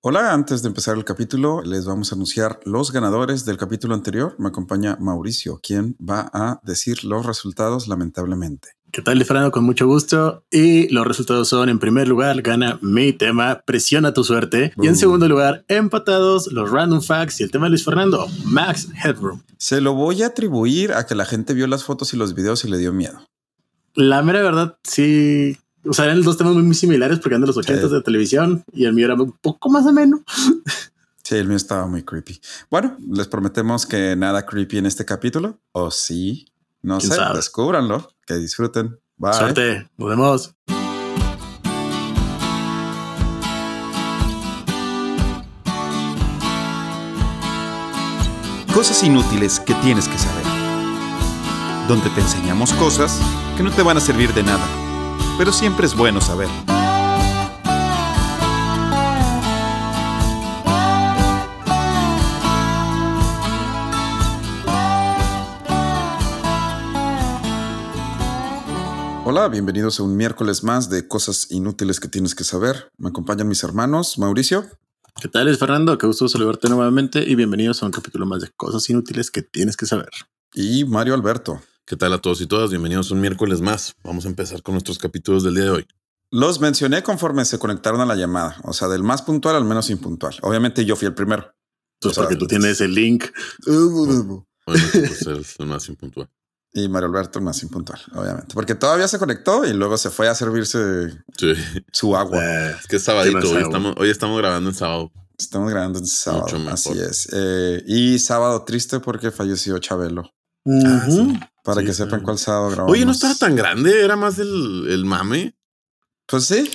Hola, antes de empezar el capítulo, les vamos a anunciar los ganadores del capítulo anterior. Me acompaña Mauricio, quien va a decir los resultados lamentablemente. ¿Qué tal, Fernando? Con mucho gusto. Y los resultados son, en primer lugar, gana mi tema, presiona tu suerte. Y en segundo lugar, empatados los random facts y el tema de Luis Fernando, Max Headroom. Se lo voy a atribuir a que la gente vio las fotos y los videos y le dio miedo. La mera verdad, sí. O sea, eran dos temas muy, muy similares porque eran de los 80 de televisión y el mío era un poco más ameno. Sí, el mío estaba muy creepy. Bueno, les prometemos que nada creepy en este capítulo. O sí, no sé, descúbranlo, que disfruten. Bye. Suerte, nos vemos. Cosas inútiles que tienes que saber. Donde te enseñamos cosas que no te van a servir de nada, pero siempre es bueno saber. Hola, bienvenidos a un miércoles más de cosas inútiles que tienes que saber. Me acompañan mis hermanos, Mauricio. ¿Qué tal, es Fernando? Qué gusto saludarte nuevamente y bienvenidos a un capítulo más de cosas inútiles que tienes que saber. Y Mario Alberto. ¿Qué tal a todos y todas? Bienvenidos un miércoles más. Vamos a empezar con nuestros capítulos del día de hoy. Los mencioné conforme se conectaron a la llamada, o sea, del más puntual al menos impuntual. Obviamente yo fui el primero. Pues porque tú tienes el link. Bueno, pues es el más impuntual. Y Mario Alberto el más impuntual, obviamente. Porque todavía se conectó y luego se fue a servirse Sí. su agua. Eh, Es que es sabadito. ¿Qué más Hoy estamos, hoy estamos grabando en sábado. Estamos grabando en sábado. Mucho mejor. Así es. Eh, y sábado triste porque falleció Chabelo. Ujú. Para Sí, que sepan cuál sábado grabamos. Oye, no estaba tan grande. Era más el, el mame. Pues sí.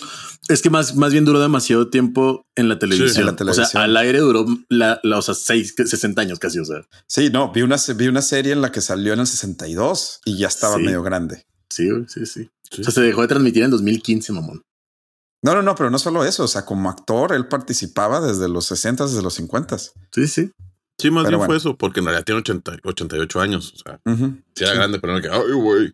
Es que más, más bien duró demasiado tiempo en la televisión. en la O televisión. sea, al aire duró la, la, o sea, seis, 60 años casi. O sea, Sí, no, vi una, vi una serie en la que salió en el 62 y ya estaba Sí. medio grande. sí, güey, sí, sí. Sí. O sea, se dejó de transmitir en 2015, mamón. No, no, no, pero no solo eso. O sea, como actor, él participaba desde los 60, desde los 50. Sí, sí. Sí, más Pero bien fue eso, porque en realidad tiene 80, 88 años. O sea, sí era Sí. grande, pero no que, ay, güey.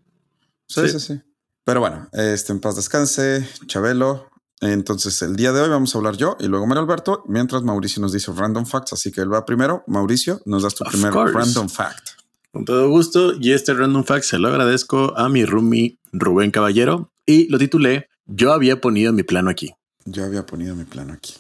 Sí, sí, sí. Pero bueno, este en paz descanse, Chabelo. Entonces, el día de hoy vamos a hablar yo y luego Mario Alberto, mientras Mauricio nos dice random facts. Así que él va primero. Mauricio, nos das tu Of primer course. random fact. Con todo gusto. Y este random fact se lo agradezco a mi roomie Rubén Caballero y lo titulé Yo había ponido mi plano aquí. Yo había ponido mi plano aquí.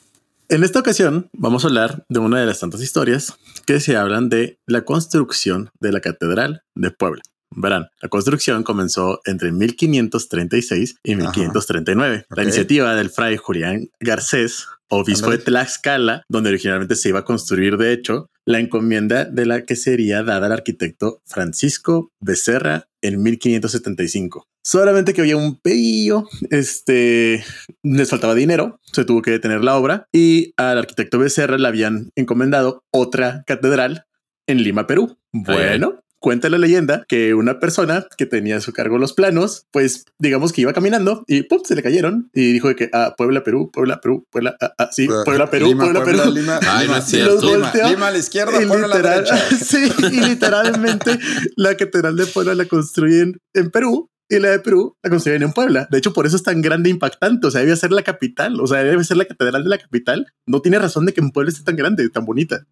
En esta ocasión vamos a hablar de una de las tantas historias que se hablan de la construcción de la Catedral de Puebla. Verán, la construcción comenzó entre 1536 y 1539. Ok. La iniciativa del fray Julián Garcés, obispo de Tlaxcala, donde originalmente se iba a construir, de hecho, la encomienda de la que sería dada al arquitecto Francisco Becerra en 1575. Solamente que había un pedillo, este, les faltaba dinero, se tuvo que detener la obra y al arquitecto Becerra le habían encomendado otra catedral en Lima, Perú. Bueno, cuenta la leyenda que una persona que tenía a su cargo los planos, pues digamos que iba caminando y ¡pum! se le cayeron y dijo de que ah, Puebla, Perú, Puebla, Perú, Puebla, ah, ah, sí, Puebla, Perú, Lima, Puebla, Perú. Lima, Ay, no es cierto. Lima, Volteó. Lima a la izquierda, Y Puebla a la literal- derecha. sí, y literalmente la catedral de Puebla la construyen en Perú y la de Perú la construyen en Puebla. De hecho, por eso es tan grande e impactante. O sea, debe ser la capital. O sea, debe ser la catedral de la capital. No tiene razón de que en Puebla esté tan grande, tan bonita.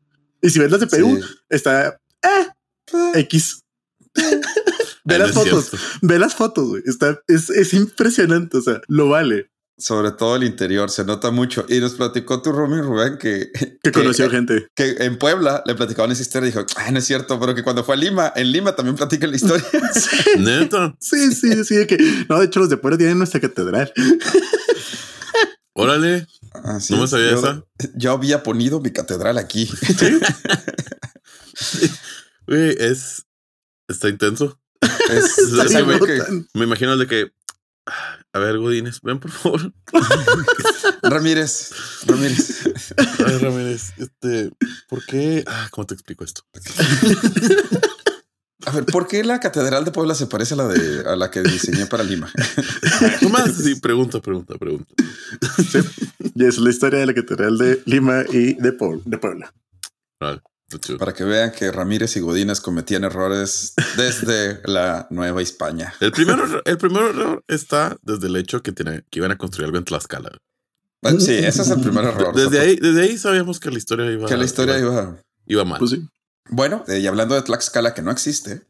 Y si ves las de Perú, Sí. está eh, X. ve Ay, las no fotos, ve las fotos, güey. Está, es, es impresionante. O sea, lo vale. Sobre todo el interior, se nota mucho. Y nos platicó tu Rumi Rubén que, Que conoció gente. que en Puebla le platicaban esa historia y dijo, ah, no es cierto, pero que cuando fue a Lima, en Lima también platican la historia. Neta. Sí, sí, sí. de que, no, de hecho, los de Puebla tienen nuestra catedral. Órale. Así No me sabía yo, esa. yo había ponido mi catedral aquí. Güey, es. Está intenso. Es, Está es Me imagino el de que. A ver, Godines, ven por favor. Ramírez, Ramírez. Ay, Ramírez, este, ¿por qué? Ah, ¿Cómo te explico esto? A ver, ¿por qué la catedral de Puebla se parece a la de a la que diseñé para Lima? Nomás, sí, pregunta, pregunta, pregunta. Y es la historia de la catedral de Lima y de, Puebla- de Puebla. Vale, está chido. Para que vean que Ramírez y Godínez cometían errores desde la Nueva España. El primer, error- el primer error está desde el hecho que, tiene, que iban a construir algo en Tlaxcala. Bueno, sí, ese es el primer error. Desde ahí, desde ahí sabíamos que la historia iba, Que la historia iba, iba. iba mal. Pues sí. Bueno, eh, y hablando de Tlaxcala que no existe,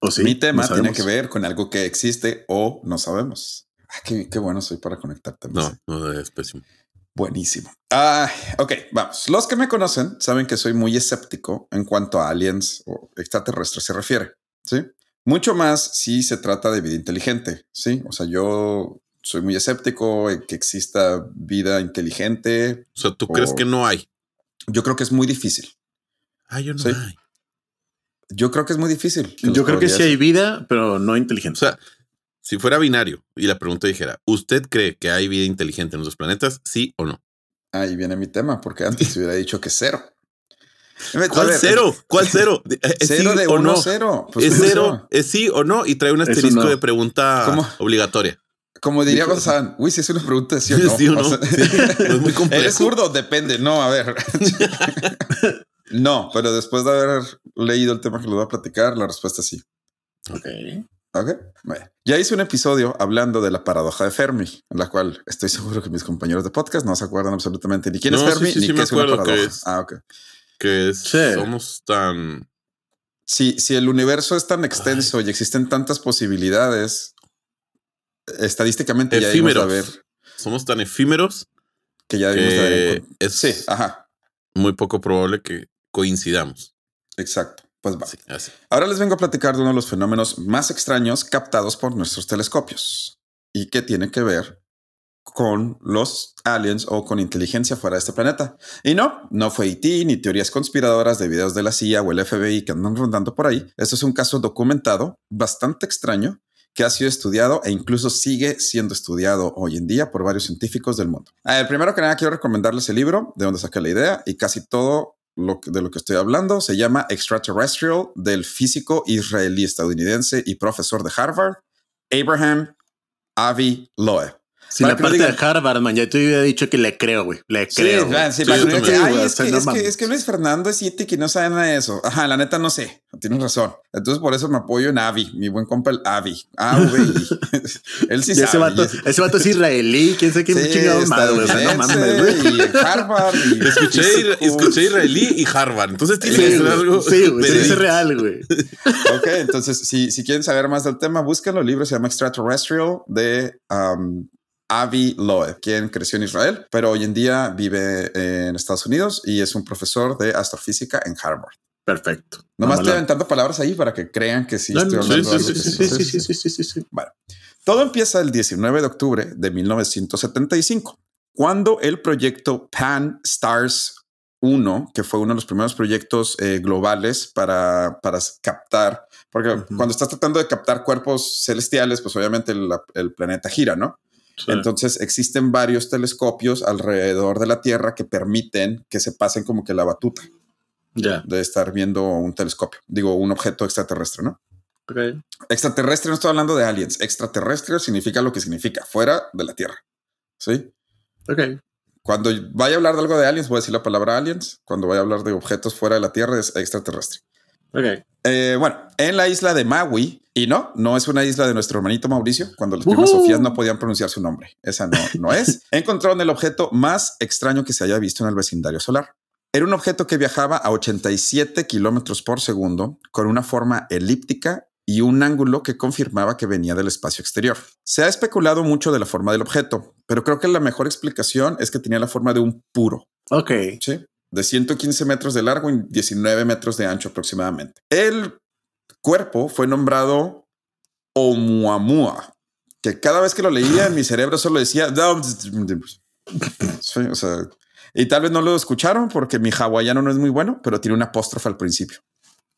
O sí. mi tema no tiene que ver con algo que existe o no sabemos. Ah, qué, qué bueno soy para conectar también. No, no es pésimo. Buenísimo. Ah, ok, vamos. Los que me conocen saben que soy muy escéptico en cuanto a aliens o extraterrestres se refiere. Sí. Mucho más si se trata de vida inteligente. Sí. O sea, yo soy muy escéptico en que exista vida inteligente. O sea, ¿tú O- crees que no hay? Yo creo que es muy difícil. Ah, yo no Sí. hay. Yo creo que es muy difícil. Yo creo que sí hay vida, pero no O inteligente. sea, si fuera binario y la pregunta dijera, ¿usted cree que hay vida inteligente en otros planetas? ¿Sí o no? Ahí viene mi tema, porque antes te hubiera dicho que cero. ¿Cuál ver, cero? ¿Cuál cero? ¿Es Cero sí de o uno no? cero. Pues, ¿Es ¿cómo cero? ¿Es sí o no? Y trae un asterisco no. de pregunta ¿Cómo? obligatoria. Como diría Gonzalo, uy, si es una pregunta de sí o no. ¿Sí o no? O sea, Sí. Es muy complejo. ¿Eres zurdo? Depende. No, a ver. no, pero después de haber leído el tema que les voy a platicar, la respuesta es sí. Ok. Ok. Ya hice un episodio hablando de la paradoja de Fermi, en la cual estoy seguro que mis compañeros de podcast no se acuerdan absolutamente ni quién No, es sí, Fermi sí, ni sí qué es una acuerdo que paradoja. es- Ah, ok. Que es- Sí. somos tan... Si, si el universo es tan extenso y existen tantas posibilidades, estadísticamente ya debimos de haber Somos tan efímeros que ya debimos de haber que es Sí, ajá, muy poco probable que coincidamos. exacto. Pues va. Sí. Ahora les vengo a platicar de uno de los fenómenos más extraños captados por nuestros telescopios y que tiene que ver con los aliens o con inteligencia fuera de este planeta. Y no, no fue IT ni teorías conspiradoras de videos de la CIA o el FBI que andan rondando por ahí. Esto es un caso documentado bastante extraño que ha sido estudiado e incluso sigue siendo estudiado hoy en día por varios científicos del mundo. Eh, primero que nada, quiero recomendarles el libro de donde saqué la idea y casi todo de lo que estoy hablando se llama Extraterrestrial del físico israelí estadounidense y profesor de Harvard, Abraham Avi Loeb. Si Para la que parte digan- de Harvard, man, ya te hubiera dicho que le creo, güey. Le Sí, creo. sí, Sí, que que, "Ay, güey, es, que, es, que, es que Luis Fernando es IT y no sabe nada de eso. Ajá, la neta no sé. Tienes razón. Entonces por eso me apoyo en Avi, mi buen compa el Avi. A-V-I. Él sí sabe. ese, vato, es- ese vato es israelí, quién sabe qué Sí, chingados más, güey. O sea, no mames. Y Harvard. Y Escuché, israelí y Harvard. Entonces tiene Sí, que algo. Sí, güey. Que verídico. ser real, güey. Ok, entonces si, si quieren saber más del tema, búsquenlo. El libro se llama Extraterrestrial de um, Avi Loeb, quien creció en Israel, pero hoy en día vive en Estados Unidos y es un profesor de astrofísica en Harvard. Perfecto. Nomás estoy aventando palabras ahí para que crean que sí No, estoy hablando sí, sí, Sí, sí, sí. sí, sí, sí, sí, sí. Todo empieza el 19 de octubre de 1975, cuando el proyecto Pan Stars 1, que fue uno de los primeros proyectos eh, globales para, para captar, porque cuando estás tratando de captar cuerpos celestiales, pues obviamente el, el planeta gira, ¿no? Sí. Entonces existen varios telescopios alrededor de la Tierra que permiten que se pasen como que la batuta de estar viendo un telescopio, digo, un objeto extraterrestre, ¿no? Ok. Extraterrestre, no estoy hablando de aliens. Extraterrestre significa lo que significa, fuera de la Tierra. ¿Sí? Ok. Cuando vaya a hablar de algo de aliens, voy a decir la palabra aliens. Cuando vaya a hablar de objetos fuera de la Tierra, es extraterrestre. Ok. Eh, bueno, en la isla de Maui, y no, no es una isla de nuestro hermanito Mauricio, cuando las primas Ujú. Sofías no podían pronunciar su nombre. Esa no, no es. Encontraron el objeto más extraño que se haya visto en el vecindario solar. Era un objeto que viajaba a 87 kilómetros por segundo con una forma elíptica y un ángulo que confirmaba que venía del espacio exterior. Se ha especulado mucho de la forma del objeto, pero creo que la mejor explicación es que tenía la forma de un puro. Ok. ¿sí? De 115 metros de largo y 19 metros de ancho aproximadamente. El cuerpo fue nombrado Oumuamua, que cada vez que lo leía en mi cerebro solo decía... Sí, o sea, y tal vez no lo escucharon porque mi hawaiano no es muy bueno, pero tiene una apóstrofe al principio.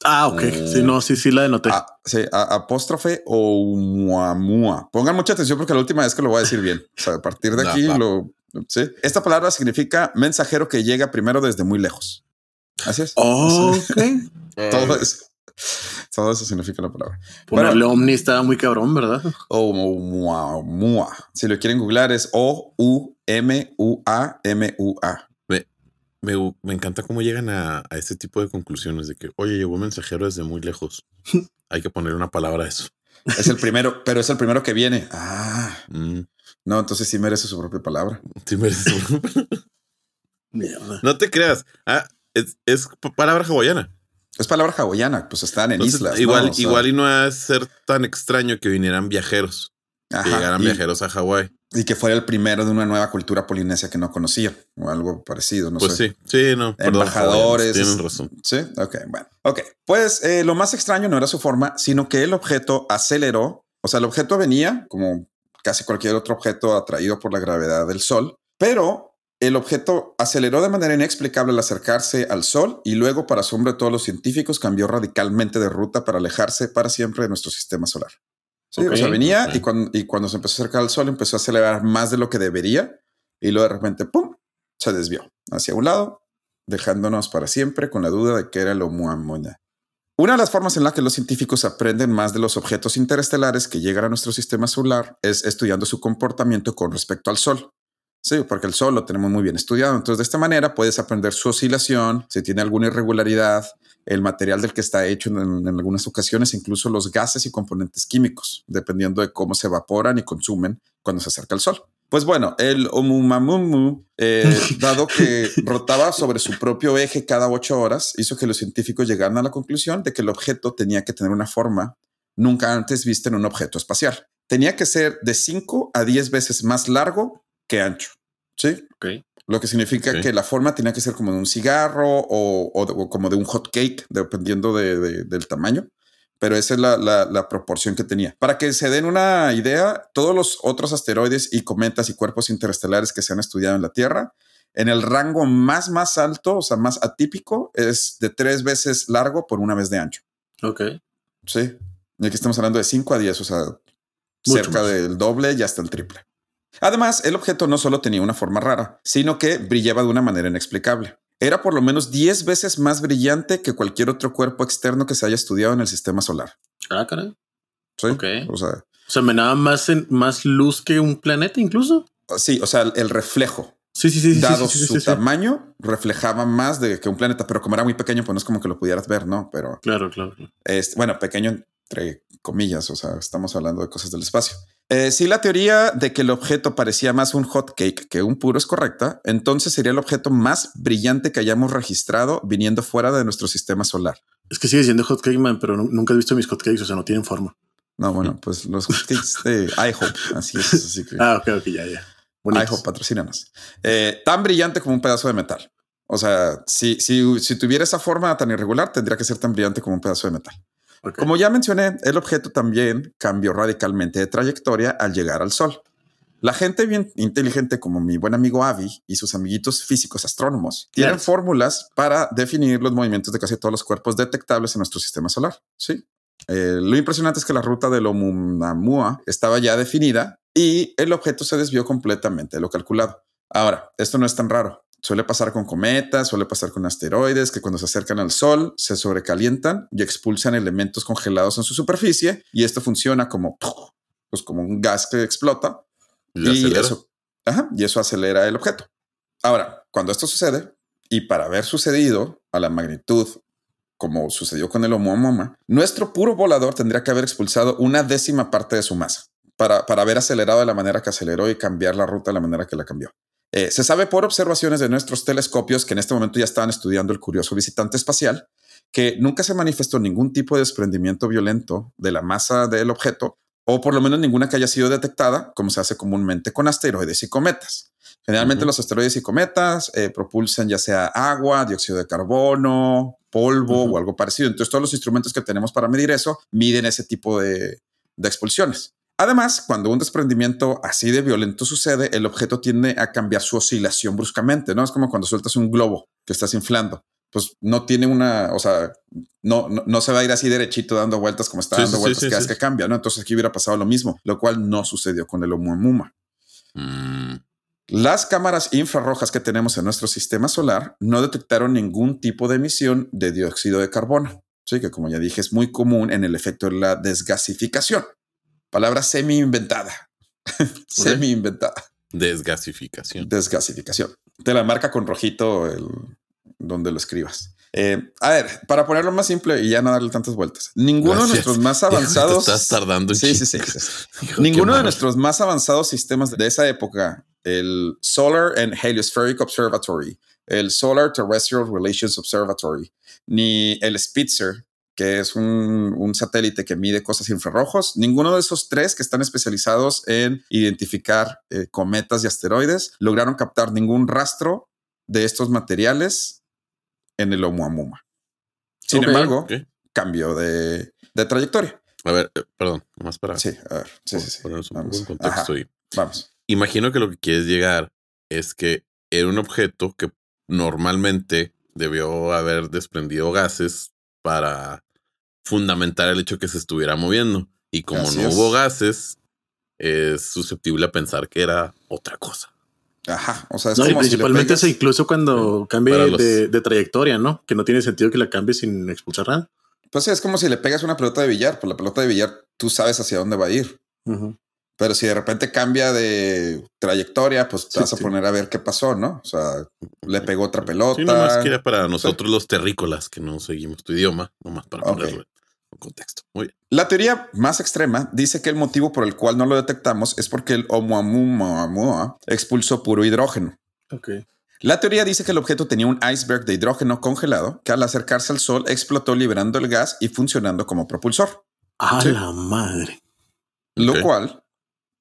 Ah, ok. Sí, no, sí, sí la denoté. Ah, sí, a- apóstrofe Oumuamua. Pongan mucha atención porque la última vez que lo voy a decir bien. O sea, a partir de aquí lo... Sí. Esta palabra significa mensajero que llega primero desde muy lejos. Así es. ok. Todo eso. Todo eso significa la palabra. Ponerle Omni estaba muy cabrón, ¿verdad? Oumuamua. Si lo quieren googlar es O-U-M-U-A-M-U-A. Me, me encanta cómo llegan a, a este tipo de conclusiones de que, oye, llegó un mensajero desde muy lejos. Hay que poner una palabra a eso. Es el primero, pero es el primero que viene. Ah, Mm. No, entonces sí merece su propia palabra. Sí merece su- Mierda. no te creas. Ah, es, es palabra hawaiana. Es palabra hawaiana, pues están en Entonces, islas. ¿no? igual, O sea, igual y no va a ser tan extraño que vinieran viajeros, que llegaran y- viajeros a Hawái. Y que fuera el primero de una nueva cultura polinesia que no conocía o algo parecido, no Pues sé. sí, sí, no. Embajadores. Tienen razón. Sí, ok, bueno. Ok, pues eh, lo más extraño no era su forma, sino que el objeto aceleró. O sea, el objeto venía como casi cualquier otro objeto atraído por la gravedad del Sol, pero el objeto aceleró de manera inexplicable al acercarse al Sol y luego, para asombro de todos los científicos, cambió radicalmente de ruta para alejarse para siempre de nuestro sistema solar. Sí, o sea, venía y, cuando, y cuando se empezó a acercar al Sol empezó a acelerar más de lo que debería y luego de repente, ¡pum!, se desvió hacia un lado, dejándonos para siempre con la duda de que era el Oumuamua. Una de las formas en la que los científicos aprenden más de los objetos interestelares que llegan a nuestro sistema solar es estudiando su comportamiento con respecto al Sol. Sí, porque el Sol lo tenemos muy bien estudiado. Entonces, de esta manera puedes aprender su oscilación, si tiene alguna irregularidad, el material del que está hecho en, en algunas ocasiones, incluso los gases y componentes químicos, dependiendo de cómo se evaporan y consumen cuando se acerca al Sol. Pues bueno, el Oumuamua, eh, dado que rotaba sobre su propio eje cada ocho horas, hizo que los científicos llegaran a la conclusión de que el objeto tenía que tener una forma nunca antes vista en un objeto espacial. Tenía que ser de 5 a 10 veces más largo que ancho. ¿Sí? Ok. Lo que significa que la forma tenía que ser como de un cigarro o, o de- o como de un hot cake, dependiendo de- de- del tamaño. Pero esa es la, la- la proporción que tenía. Para que se den una idea, todos los otros asteroides y cometas y cuerpos interestelares que se han estudiado en la Tierra, en el rango más, más alto, o sea, más atípico, es de tres veces largo por una vez de ancho. Ok. Sí. Y aquí estamos hablando de 5 a 10, o sea, Mucho cerca más. del doble y hasta el triple. Además, el objeto no solo tenía una forma rara, sino que brillaba de una manera inexplicable. Era por lo menos 10 veces más brillante que cualquier otro cuerpo externo que se haya estudiado en el sistema solar. Ah, caray. ¿Sí? Ok. O sea, O sea, me daba más, en- más luz que un planeta incluso. sí, o sea, el reflejo, Sí, sí, sí. dado sí, sí, su sí, sí. tamaño, reflejaba más de que un planeta, pero como era muy pequeño, pues no es como que lo pudieras ver, ¿no? Pero Claro, claro. claro. Es, bueno, pequeño entre comillas, o sea, estamos hablando de cosas del espacio. Eh, si la teoría de que el objeto parecía más un hot cake que un puro es correcta, entonces sería el objeto más brillante que hayamos registrado viniendo fuera de nuestro sistema solar. Es que sigue siendo hotcake man, pero nu- nunca he visto mis hotcakes, o sea, no tienen forma. No, bueno, pues los hotcakes de IHOP, así es. Así que Ah, ok, ok, ya, ya. IHOP, patrocínanos. Eh, tan brillante como un pedazo de metal. O sea, si, si, si tuviera esa forma tan irregular, tendría que ser tan brillante como un pedazo de metal. Como ya mencioné, el objeto también cambió radicalmente de trayectoria al llegar al Sol. La gente bien inteligente como mi buen amigo Avi y sus amiguitos físicos astrónomos tienen fórmulas para definir los movimientos de casi todos los cuerpos detectables en nuestro sistema solar. Sí. Eh, lo impresionante es que la ruta del Oumuamua estaba ya definida y el objeto se desvió completamente de lo calculado. Ahora, esto no es tan raro. Suele pasar con cometas, suele pasar con asteroides que cuando se acercan al Sol se sobrecalientan y expulsan elementos congelados en su superficie y esto funciona como, pues como un gas que explota Y y eso, ajá, y eso acelera el objeto. Ahora, cuando esto sucede, y para haber sucedido a la magnitud como sucedió con el Oumuamua, nuestro puro volador tendría que haber expulsado una décima parte de su masa para, para haber acelerado de la manera que aceleró y cambiar la ruta de la manera que la cambió. Eh, se sabe por observaciones de nuestros telescopios que en este momento ya estaban estudiando el curioso visitante espacial, que nunca se manifestó ningún tipo de desprendimiento violento de la masa del objeto, o por lo menos ninguna que haya sido detectada, como se hace comúnmente con asteroides y cometas. Generalmente los asteroides y cometas eh, propulsan ya sea agua, dióxido de carbono, polvo o algo parecido. Entonces todos los instrumentos que tenemos para medir eso miden ese tipo de, de expulsiones. Además, cuando un desprendimiento así de violento sucede, el objeto tiende a cambiar su oscilación bruscamente, ¿no? Es como cuando sueltas un globo que estás inflando. Pues no tiene una, o sea, no, no, no se va a ir así derechito dando vueltas como está Sí, dando sí, vueltas sí, cada vez que cambia, ¿no? Entonces aquí hubiera pasado lo mismo, lo cual no sucedió con el Oumuamua. Mm, Las cámaras infrarrojas que tenemos en nuestro sistema solar no detectaron ningún tipo de emisión de dióxido de carbono. Sí, que como ya dije, es muy común en el efecto de la desgasificación. Palabra semi inventada. semi inventada. desgasificación. Desgasificación. Te la marca con rojito el, donde lo escribas. Eh, a ver, para ponerlo más simple y ya no darle tantas vueltas. Ninguno de nuestros más Hijo, te avanzados. estás tardando Sí, sí, sí. Hijo, Ninguno de nuestros más avanzados sistemas de esa época, el Solar and Heliospheric Observatory, el Solar Terrestrial Relations Observatory, ni el Spitzer, que es un, un satélite que mide cosas infrarrojos, ninguno de esos tres que están especializados en identificar eh, cometas y asteroides lograron captar ningún rastro de estos materiales en el Oumuamua. Sin embargo, Ok. cambio de, de trayectoria. A ver, eh, perdón, nomás para Sí, a ver, sí, sí, sí. ponernos un Vamos. contexto. Ajá. y- Vamos. Imagino que lo que quieres llegar es que era un objeto que normalmente debió haber desprendido gases para fundamentar el hecho que se estuviera moviendo. Y como Así no es. hubo gases, es susceptible a pensar que era otra cosa. Ajá. O sea, es No, y como si le principalmente pegas- eso incluso cuando cambie los- de, de trayectoria, ¿no? Que no tiene sentido que la cambie sin expulsar nada. Pues sí, es como si le pegas una pelota de billar. Pues la pelota de billar, tú sabes hacia dónde va a ir. Pero si de repente cambia de trayectoria, pues te Sí, vas a sí. poner a ver qué pasó, ¿no? O sea, le pegó otra pelota. Sí, nomás que era para nosotros los terrícolas que no seguimos tu idioma, nomás para ponerlo contexto. Muy bien. La teoría más extrema dice que el motivo por el cual no lo detectamos es porque el Oumuamua expulsó puro hidrógeno. Ok. La teoría dice que el objeto tenía un iceberg de hidrógeno congelado que al acercarse al Sol explotó liberando el gas y funcionando como propulsor. A Sí. la madre. Lo cual,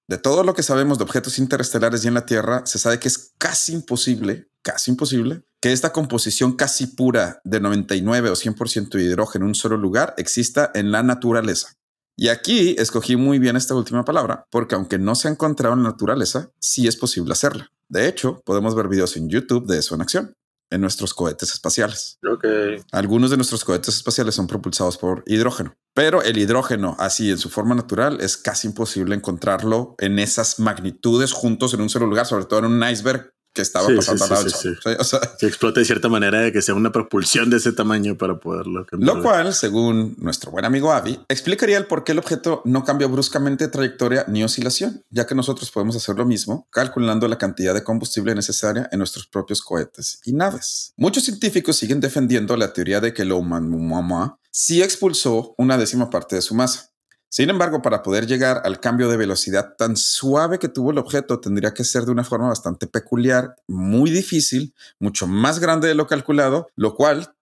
de todo lo que sabemos de objetos interestelares y en la Tierra, se sabe que es casi imposible, casi imposible, que esta composición casi pura de 99 o 100% de hidrógeno en un solo lugar exista en la naturaleza. Y aquí escogí muy bien esta última palabra, porque aunque no se ha encontrado en la naturaleza, sí es posible hacerla. De hecho, podemos ver videos en YouTube de eso en acción, en nuestros cohetes espaciales. Ok. Algunos de nuestros cohetes espaciales son propulsados por hidrógeno, pero el hidrógeno así en su forma natural es casi imposible encontrarlo en esas magnitudes juntos en un solo lugar, sobre todo en un iceberg que estaba Sí, pasando sí, o sea, Que explote de cierta manera de que sea una propulsión de ese tamaño para poderlo cambiar. lo cual, según nuestro buen amigo Avi, explicaría el por qué el objeto no cambia bruscamente de trayectoria ni oscilación, ya que nosotros podemos hacer lo mismo calculando la cantidad de combustible necesaria en nuestros propios cohetes y naves. Muchos científicos siguen defendiendo la teoría de que el Oumuamua sí expulsó una décima parte de su masa. Sin embargo, para poder llegar al cambio de velocidad tan suave que tuvo el objeto, tendría que ser de una forma bastante peculiar, muy difícil, mucho más grande de lo calculado, lo cual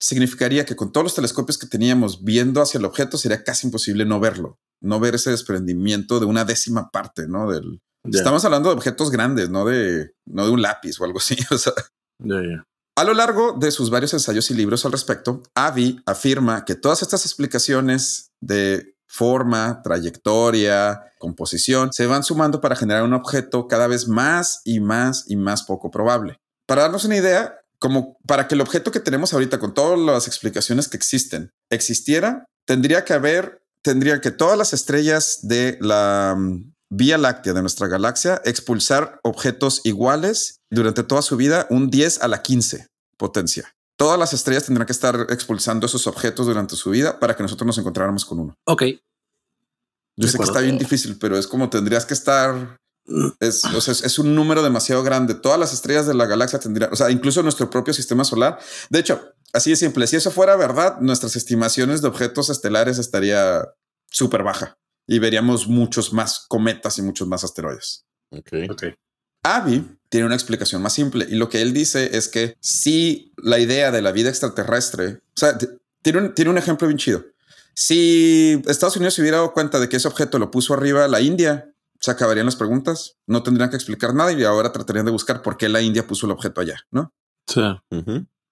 significaría que con todos los telescopios que teníamos viendo hacia el objeto sería casi imposible no verlo, no ver ese desprendimiento de una décima parte, ¿no? Del, Estamos hablando de objetos grandes, no de, no de un lápiz o algo así. O sea, a lo largo de sus varios ensayos y libros al respecto, Avi afirma que todas estas explicaciones de forma, trayectoria, composición, se van sumando para generar un objeto cada vez más y más y más poco probable. Para darnos una idea, como para que el objeto que tenemos ahorita con todas las explicaciones que existen existiera, tendría que haber, tendría que todas las estrellas de la mm, Vía Láctea de nuestra galaxia expulsar objetos iguales durante toda su vida, un 10 a la 15 potencia. Todas las estrellas tendrán que estar expulsando esos objetos durante su vida para que nosotros nos encontráramos con uno. Ok. Yo De sé que está bien difícil, pero es como tendrías que estar. Es, o sea, es, es un número demasiado grande. Todas las estrellas de la galaxia tendrían, o sea, incluso nuestro propio sistema solar. De hecho, así de simple. Si eso fuera verdad, nuestras estimaciones de objetos estelares estaría súper baja y veríamos muchos más cometas y muchos más asteroides. Ok. Ok. Avi tiene una explicación más simple y lo que él dice es que si la idea de la vida extraterrestre, o sea, tiene un, tiene un ejemplo bien chido. Si Estados Unidos se hubiera dado cuenta de que ese objeto lo puso arriba la India, se acabarían las preguntas, no tendrían que explicar nada y ahora tratarían de buscar por qué la India puso el objeto allá, ¿no? Sí.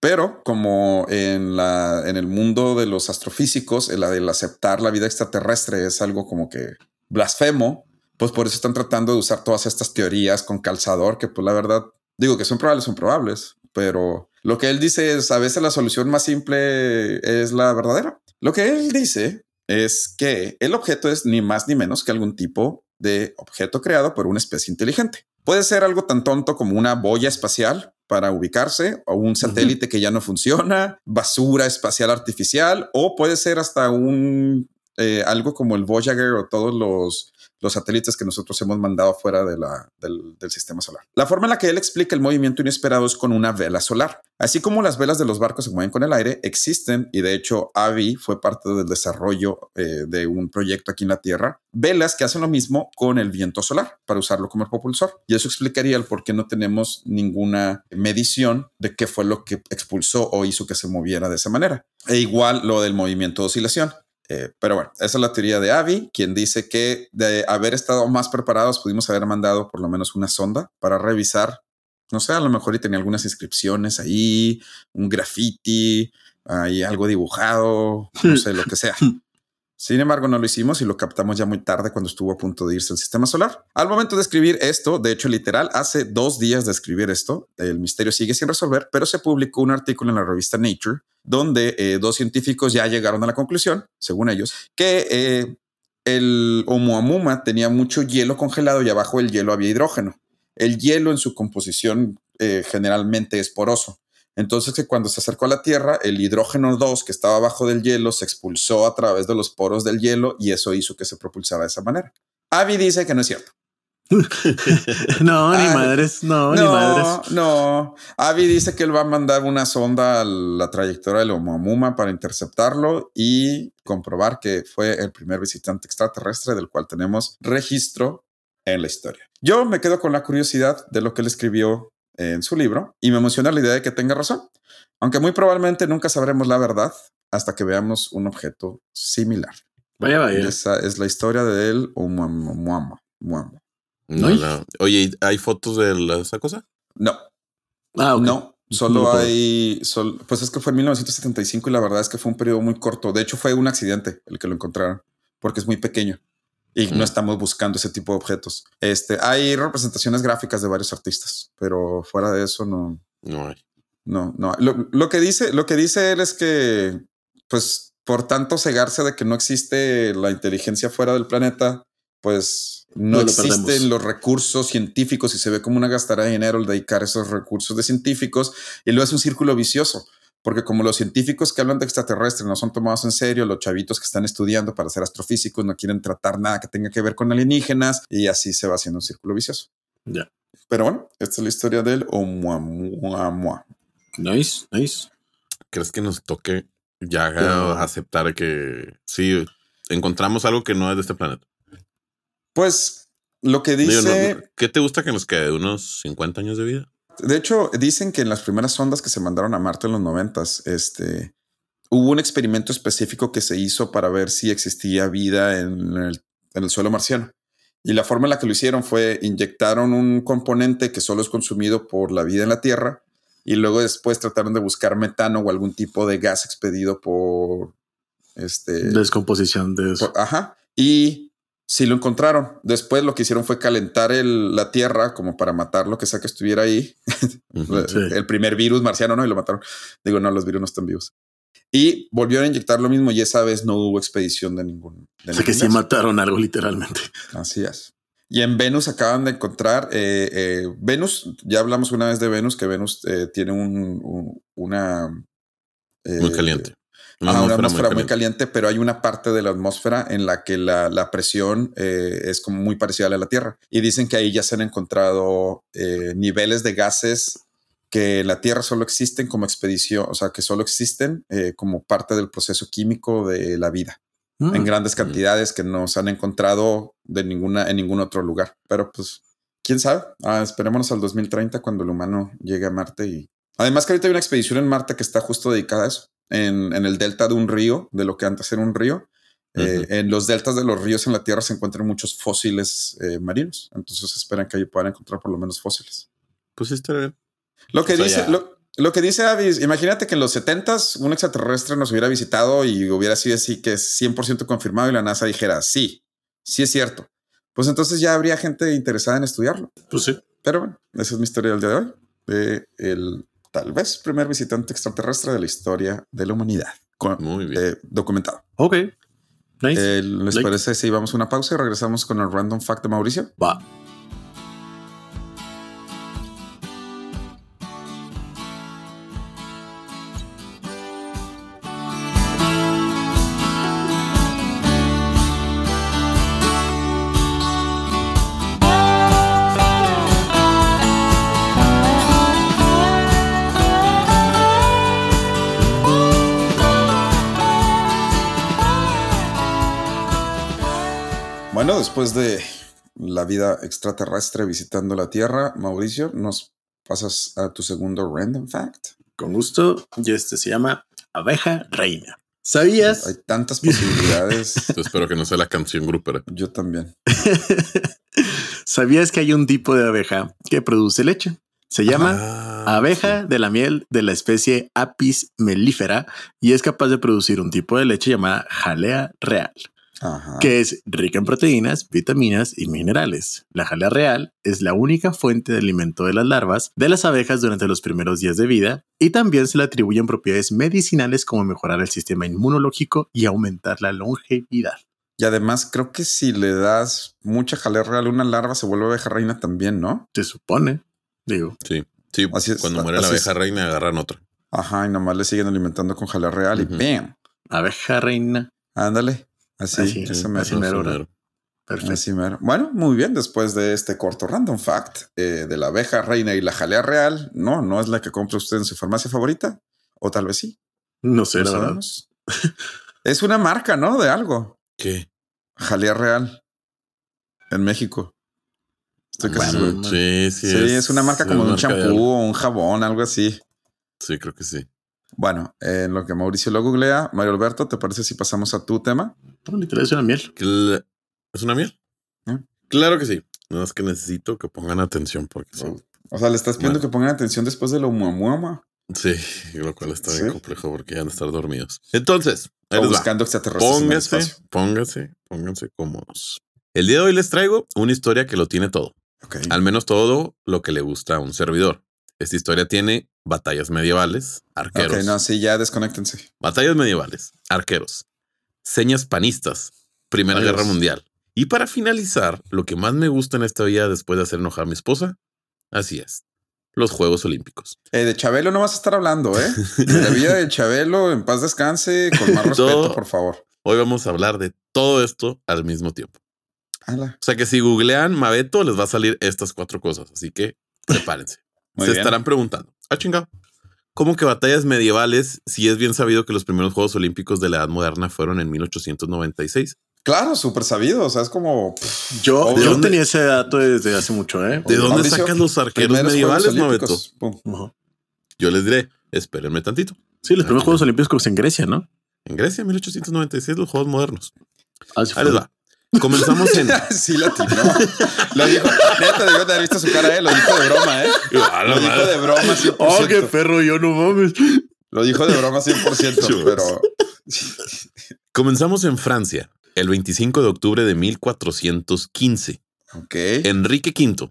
Pero como en, la, en el mundo de los astrofísicos, el, el aceptar la vida extraterrestre es algo como que blasfemo, pues por eso están tratando de usar todas estas teorías con calzador, que pues la verdad, digo que son probables, son probables, pero lo que él dice es a veces la solución más simple es la verdadera. Lo que él dice es que el objeto es ni más ni menos que algún tipo de objeto creado por una especie inteligente. Puede ser algo tan tonto como una boya espacial para ubicarse o un satélite que ya no funciona, basura espacial artificial o puede ser hasta un eh, algo como el Voyager o todos los, los satélites que nosotros hemos mandado fuera del, sistema solar. La forma en la que él explica el movimiento inesperado es con una vela solar. Así como las velas de los barcos se mueven con el aire, existen, y de hecho Avi fue parte del desarrollo eh, de un proyecto aquí en la Tierra, velas que hacen lo mismo con el viento solar para usarlo como propulsor. Y eso explicaría el por qué no tenemos ninguna medición de qué fue lo que expulsó o hizo que se moviera de esa manera. E igual lo del movimiento de oscilación. Eh, pero bueno, esa es la teoría de Avi, quien dice que de haber estado más preparados pudimos haber mandado por lo menos una sonda para revisar no sé, a lo mejor y tenía algunas inscripciones ahí, un graffiti, ahí algo dibujado, no sé, lo que sea. Sin embargo, no lo hicimos y lo captamos ya muy tarde cuando estuvo a punto de irse el sistema solar. Al momento de escribir esto, de hecho, literal, hace dos días de escribir esto, el misterio sigue sin resolver, pero se publicó un artículo en la revista Nature donde eh, dos científicos ya llegaron a la conclusión, según ellos, que eh, el Oumuamua tenía mucho hielo congelado y abajo del hielo había hidrógeno. El hielo en su composición eh, generalmente es poroso. Entonces que cuando se acercó a la Tierra, el hidrógeno 2 que estaba abajo del hielo se expulsó a través de los poros del hielo y eso hizo que se propulsara de esa manera. Avi dice que no es cierto. no, ni madres, no, ni madres. No, Avi dice que él va a mandar una sonda a la trayectoria del Oumuamua para interceptarlo y comprobar que fue el primer visitante extraterrestre del cual tenemos registro en la historia. Yo me quedo con la curiosidad de lo que él escribió en su libro y me emociona la idea de que tenga razón, aunque muy probablemente nunca sabremos la verdad hasta que veamos un objeto similar. Vaya, vaya. esa es la historia de él o No, no. Oye, ¿hay fotos de esa cosa? No. Ah, No, Solo hay, pues es que fue en 1975 y la verdad es que fue un periodo muy corto. De hecho, fue un accidente el que lo encontraron, porque es muy pequeño y no estamos buscando ese tipo de objetos. Este, hay representaciones gráficas de varios artistas, pero fuera de eso no. No hay. No, no. Lo, lo, que dice, lo que dice él es que, pues, por tanto cegarse de que no existe la inteligencia fuera del planeta, pues no, existen los recursos científicos y se ve como una gastará de dinero el dedicar esos recursos de científicos y luego es un círculo vicioso porque como los científicos que hablan de extraterrestres no son tomados en serio, los chavitos que están estudiando para ser astrofísicos no quieren tratar nada que tenga que ver con alienígenas y así se va haciendo un círculo vicioso. Ya. Pero bueno, esta es la historia del Oumuamua. Nice, nice. ¿Crees que nos toque ya aceptar que sí encontramos algo que no es de este planeta? Pues lo que dice. ¿Qué te gusta que nos quede? ¿Unos 50 años de vida? De hecho, dicen que en las primeras sondas que se mandaron a Marte en los noventas, este, hubo un experimento específico que se hizo para ver si existía vida en el, suelo marciano. Y la forma en la que lo hicieron fue inyectaron un componente que solo es consumido por la vida en la Tierra y luego después trataron de buscar metano o algún tipo de gas expedido por este descomposición de eso. ajá. Y Sí lo encontraron. Después lo que hicieron fue calentar la tierra como para matar lo que sea que estuviera ahí. El primer virus marciano, ¿no? Y lo mataron. Digo, no, los virus no están vivos. Y volvieron a inyectar lo mismo y esa vez no hubo expedición de ningún. o sea que sí mataron algo literalmente. Así es. Y en Venus acaban de encontrar eh, eh, Venus. Ya hablamos una vez de Venus, que Venus eh, tiene un, una muy caliente. Una, atmósfera, muy, caliente. pero hay una parte de la atmósfera en la que la, presión eh, es como muy parecida a la de la Tierra. Y dicen que ahí ya se han encontrado eh, niveles de gases que en la Tierra solo existen como expedición, o sea, que solo existen eh, como parte del proceso químico de la vida. en mm. grandes mm. cantidades que no se han encontrado de ninguna, en ningún otro lugar. Pero pues, quién sabe. Ah, esperémonos al 2030 cuando el humano llegue a Marte y además que ahorita hay una expedición en Marte que está justo dedicada a eso en, el delta de un río, de lo que antes era un río. Eh, en los deltas de los ríos en la Tierra se encuentran muchos fósiles eh, marinos. Entonces esperan que ahí puedan encontrar por lo menos fósiles. Pues está bien. Lo que dice, lo, que dice Avis, imagínate que en los 70 un extraterrestre nos hubiera visitado y hubiera sido así que es 100% confirmado y la NASA dijera, sí, sí es cierto. Pues entonces ya habría gente interesada en estudiarlo. Pues sí. Pero bueno, esa es mi historia del día de hoy. De el tal vez primer visitante extraterrestre de la historia de la humanidad. Muy bien. Eh, documentado. Ok. Nice. Eh, ¿Les parece si vamos a una pausa y regresamos con el random fact de Mauricio? Va. Bueno, después de la vida extraterrestre visitando la Tierra, Mauricio, ¿nos pasas a tu segundo random fact? Con gusto. Y este se llama abeja reina. ¿Sabías? Hay tantas posibilidades. Yo espero que no sea la canción grupera. Yo también. ¿Sabías que hay un tipo de abeja que produce leche? Se llama Ah, abeja de la miel de la especie Apis mellifera y es capaz de producir un tipo de leche llamada jalea real, Ajá. que es rica en proteínas, vitaminas y minerales. La jalea real es la única fuente de alimento de las larvas de las abejas durante los primeros días de vida y también se le atribuyen propiedades medicinales como mejorar el sistema inmunológico y aumentar la longevidad. Y además, creo que si le das mucha jalea real a una larva, se vuelve abeja reina también, ¿no? Se supone, digo. Sí, sí. Así es, cuando muere la es. abeja reina, agarran otra. Ajá, y nomás le siguen alimentando con jalea real y ¡bam! Abeja reina. Ándale. Así, Así, eso así mero. mero. Perfecto. Así mero. Bueno, muy bien. Después de este corto random fact eh, de la abeja reina y la jalea real, no, no es la que compra usted en su farmacia favorita. O tal vez sí. No sé, no la verdad. es una marca, ¿no? De algo. ¿Qué? Jalea real en México. Estoy casi Bueno. Sí, sí. Sí, es, una marca como de un champú o un jabón, algo así. Sí, creo que sí. Bueno, en lo que Mauricio lo googlea, Mario Alberto, ¿te parece si pasamos a tu tema? No, literal es una miel. ¿Es una miel? ¿Eh? Claro que sí. No es que necesito que pongan atención porque son- O sea, le estás pidiendo Bueno. que pongan atención después de lo muamuama Sí, lo cual está bien Sí. complejo porque ya van a estar dormidos. Entonces, ahí o buscando extraterrestres en el pónganse, espacio. pónganse, pónganse cómodos. El día de hoy les traigo una historia que lo tiene todo. Ok. Al menos todo lo que le gusta a un servidor. Esta historia tiene batallas medievales, arqueros. Ok, no, sí, ya desconéctense. Batallas medievales, arqueros, señas panistas, Primera Adiós. Guerra Mundial. Y para finalizar, lo que más me gusta en esta vida después de hacer enojar a mi esposa, así es, los Juegos Olímpicos. Eh, de Chabelo no vas a estar hablando, ¿eh? De la vida de Chabelo, en paz descanse, con más respeto, Todo. por favor. Hoy vamos a hablar de todo esto al mismo tiempo. Ala. O sea que si googlean Mabeto, les va a salir estas cuatro cosas. Así que prepárense. Muy Se bien. estarán preguntando, ah, chingado. ¿Cómo que batallas medievales si es bien sabido que los primeros Juegos Olímpicos de la Edad Moderna fueron en 1896? Claro, súper sabido. O sea, es como pff, Yo, ¿De yo tenía ese dato desde hace mucho, ¿eh? ¿De dónde Mauricio, sacas los arqueros medievales. Ujú. Yo les diré, espérenme tantito. Sí, los primeros Juegos Olímpicos en Grecia, ¿no? En Grecia, 1896, los Juegos Modernos. Ah, Ahí les fue. va. Comenzamos en... sí, la atinó. Lo dijo. Neta, debió de haber visto su cara, ¿eh? Lo dijo de broma, ¿eh? Lo dijo de broma 100%. Oh, qué perro, yo no mames. Lo dijo de broma 100%, Chus. pero Comenzamos en Francia, el 25 de octubre de 1415. ok. Enrique V.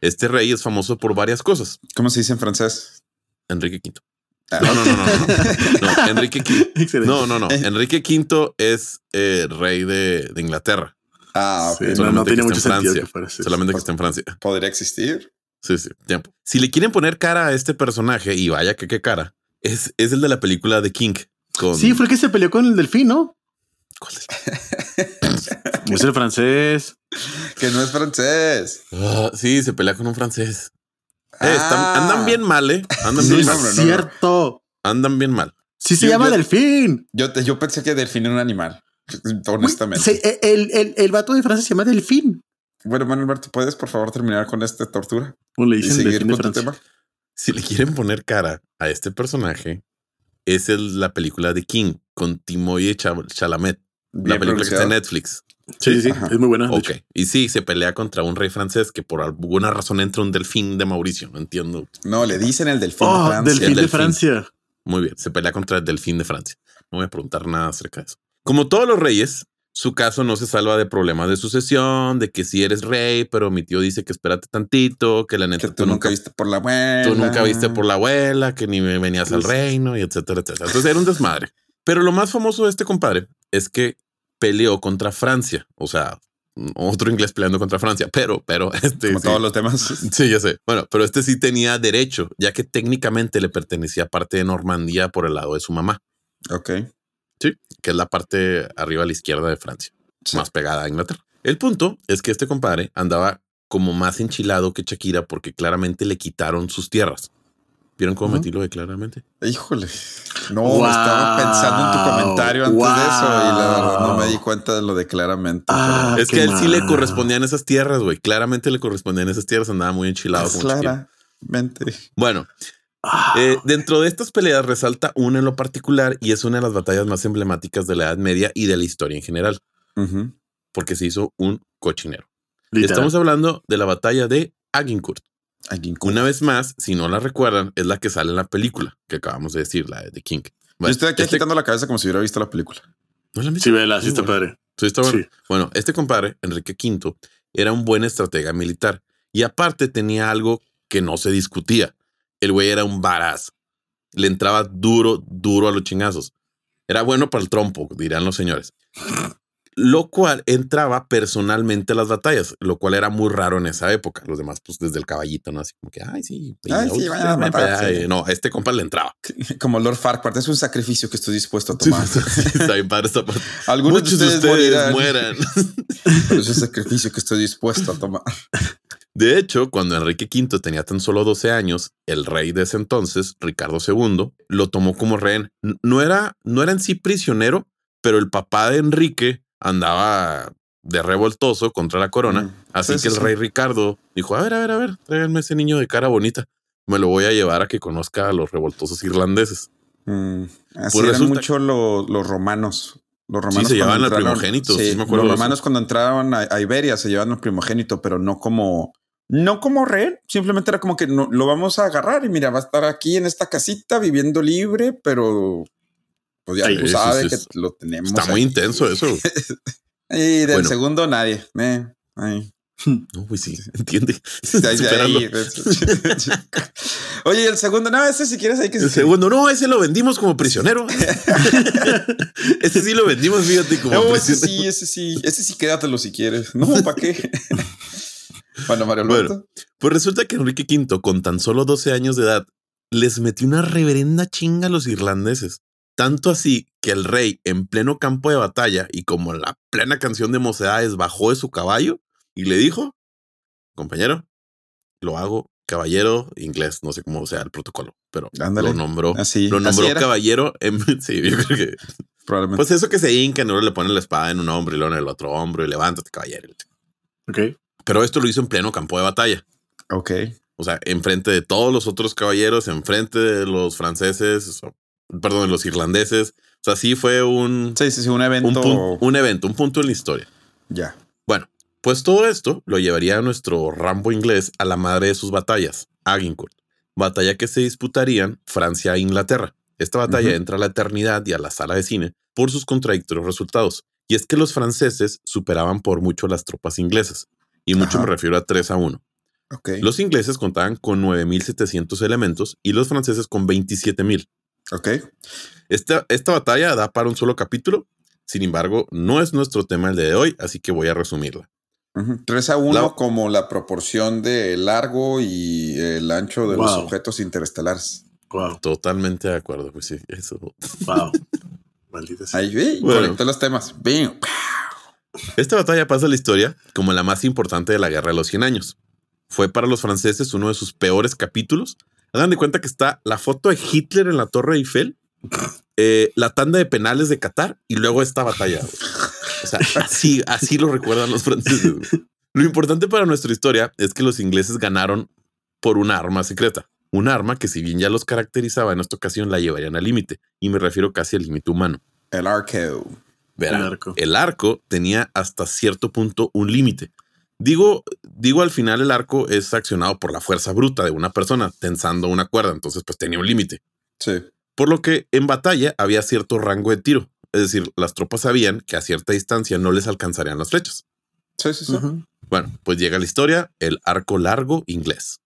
Este rey es famoso por varias cosas. ¿Cómo se dice en francés? Enrique V. Ah. No, no, no, no, no. No, Enrique V. No, no, no. Enrique V es eh, rey de, de Inglaterra. Ah, Sí, no, tiene mucho en sentido Francia. que fuera así. Solamente que está en Francia. ¿Podría existir? Sí, sí, tiempo. Si le quieren poner cara a este personaje, y vaya que qué cara, es, es el de la película The King. Con... Sí, fue el que se peleó con el delfín, ¿no? ¿Cuál es? Es el francés. Que no es francés. Ah, sí, se pelea con un francés. Eh, están- Ah. andan bien mal, ¿eh? Andan bien no, mal. cierto. Andan bien mal. Sí se Yo- llama yo- delfín. Yo, te- yo pensé que delfín era un animal. Honestamente. Se- e, el, el, el vato de Francia se llama delfín. Bueno, Manuel Alberto, ¿puedes por favor terminar con esta tortura O le y dicen seguir de con tu tema? Si le quieren poner cara a este personaje, es el- la película de King con Cha- Chalamet. La película que está en. Netflix. Sí, sí. Es muy buena. de Ok. Y sí, se pelea contra un rey francés que por alguna razón entra un delfín de Mauricio. No entiendo. No, le dicen el delfín Oh, de Francia. delfín de delfín. Francia. Muy bien. Se pelea contra el delfín de Francia. No voy a preguntar nada acerca de eso. Como todos los reyes, su caso no se salva de problemas de sucesión, de que si eres rey, pero mi tío dice que espérate tantito, que la neta Que tú nunca viste por la abuela. Tú nunca viste por la abuela, que ni me venías al Pues- reino, y etcétera, etcétera. Entonces era un desmadre. Pero lo más famoso de este compadre es que peleó contra Francia. O sea, otro inglés peleando contra Francia, pero, pero este. Como sí. todos los temas. Sí, ya sé. Bueno, pero este sí tenía derecho, ya que técnicamente le pertenecía parte de Normandía por el lado de su mamá, ok. Que es la parte arriba a la izquierda de Francia, Sí. más pegada a Inglaterra. El punto es que este compadre andaba como más enchilado que Shakira porque claramente le quitaron sus tierras. ¿Vieron cómo metí lo de claramente? Híjole. No, Wow, estaba pensando en tu comentario antes de eso y la verdad no me di cuenta de lo de claramente. Ah, es que a él sí le correspondían esas tierras, güey. Claramente le correspondían esas tierras. Andaba muy enchilado. chiquillo. claramente. Bueno, Ah, eh, dentro de estas peleas resalta una en lo particular y es una de las batallas más emblemáticas de la Edad Media y de la historia en general, porque se hizo un cochinero. literal. Estamos hablando de la batalla de Agincourt. Agincourt. Una vez más, si no la recuerdan, es la que sale en la película que acabamos de decir, la de The King. Yo Bueno, estoy aquí este- agitando la cabeza como si hubiera visto la película. ¿No la han visto? Sí, vela, sí está padre. Sí, está bueno. Sí. Bueno, este compadre, Enrique V, era un buen estratega militar y aparte tenía algo que no se discutía. El güey era un varaz. Le entraba duro, duro a los chingazos. Era bueno para el trompo, dirán los señores. Lo cual entraba personalmente a las batallas, lo cual era muy raro en esa época. Los demás, pues desde el caballito, ¿no? Así como que, ay, sí. Ay, sí, vayan a matar, sí. No, este compa le entraba. Como Lord Farquaad, es un sacrificio que estoy dispuesto a tomar. sí, está bien padre esta parte. Algunos Muchos de ustedes, morirán, mueran. pero es un sacrificio que estoy dispuesto a tomar. De hecho, cuando Enrique V tenía tan solo 12 años, el rey de ese entonces, Ricardo II, lo tomó como rehén. No era, no era en sí prisionero, pero el papá de Enrique andaba de revoltoso contra la corona. Mm, Así sí, que el sí. rey Ricardo dijo, a ver, a ver, a ver, tráiganme ese niño de cara bonita. Me lo voy a llevar a que conozca a los revoltosos irlandeses. Mm, así Pues eran mucho lo- los romanos. Los romanos se llevaban al primogénito, los romanos cuando entraron a, a Iberia se llevaban al primogénito, pero no como no como rehén. Simplemente era como que no, lo vamos a agarrar y mira, va a estar aquí en esta casita viviendo libre, pero pues ya Ay, tú sí, sabes sí, que sí. lo tenemos. Está muy ahí. intenso eso. Y del Bueno. segundo nadie. eh. No, pues sí, entiende. De ahí- ahí. Oye, el segundo, no, ese si quieres hay que El segundo, no, ese lo vendimos como prisionero. ese sí lo vendimos, fíjate, como No, ese prisionero. sí, ese sí, ese sí quédatelo si quieres. No, ¿para qué? Bueno, Mario Bueno. Alberto. Pues resulta que Enrique V, con tan solo 12 años de edad, les metió una reverenda chinga a los irlandeses. Tanto así que el rey, en pleno campo de batalla y como la plena canción de mocedades, bajó de su caballo y le dijo: Compañero, lo hago caballero inglés, no sé cómo sea el protocolo, pero Ándale. lo nombró. Así, Lo nombró caballero en. Sí, yo creo que. probablemente. Pues eso que se hincan, luego le ponen la espada en un hombro y luego en el otro hombro y levántate, caballero. Ok. Pero esto lo hizo en pleno campo de batalla. ok. O sea, enfrente de todos los otros caballeros, enfrente de los franceses, perdón, de los irlandeses. O sea, sí fue un, Sí, sí, sí, un evento. un, evento, un punto en la historia. Ya. Bueno, pues todo esto lo llevaría a nuestro Rambo inglés a la madre de sus batallas, Agincourt. Batalla que se disputarían Francia e Inglaterra. Esta batalla entra a la eternidad y a la sala de cine por sus contradictorios resultados. Y es que los franceses superaban por mucho las tropas inglesas. Y mucho Ajá. me refiero a 3 a 1. Ok. Los ingleses contaban con 9.700 elementos y los franceses con 27.000. ok. Esta, esta batalla da para un solo capítulo. Sin embargo, no es nuestro tema el de hoy, así que voy a resumirla. Ujú. 3 a 1 La- como la proporción de largo y el ancho de los Wow. objetos interestelares. Wow. Totalmente de acuerdo. Pues sí, eso. Wow. Maldita sea. Ahí vi, Bueno. conecté los temas. Bing. Esta batalla pasa a la historia como la más importante de la Guerra de los 100 años. Fue para los franceses uno de sus peores capítulos. Hagan de cuenta que está la foto de Hitler en la Torre Eiffel, eh, la tanda de penales de Qatar y luego esta batalla. O sea, así, lo recuerdan los franceses. Lo importante para nuestra historia es que los ingleses ganaron por una arma secreta. Un arma que si bien ya los caracterizaba en esta ocasión la llevarían al límite. Y me refiero casi al límite humano. El arco. Verán, El arco. el arco tenía hasta cierto punto un límite. Digo, digo, al final el arco es accionado por la fuerza bruta de una persona tensando una cuerda, entonces pues tenía un límite. Sí. Por lo que en batalla había cierto rango de tiro, es decir, las tropas sabían que a cierta distancia no les alcanzarían las flechas. Sí, sí, sí. Bueno, pues llega la historia, el arco largo inglés.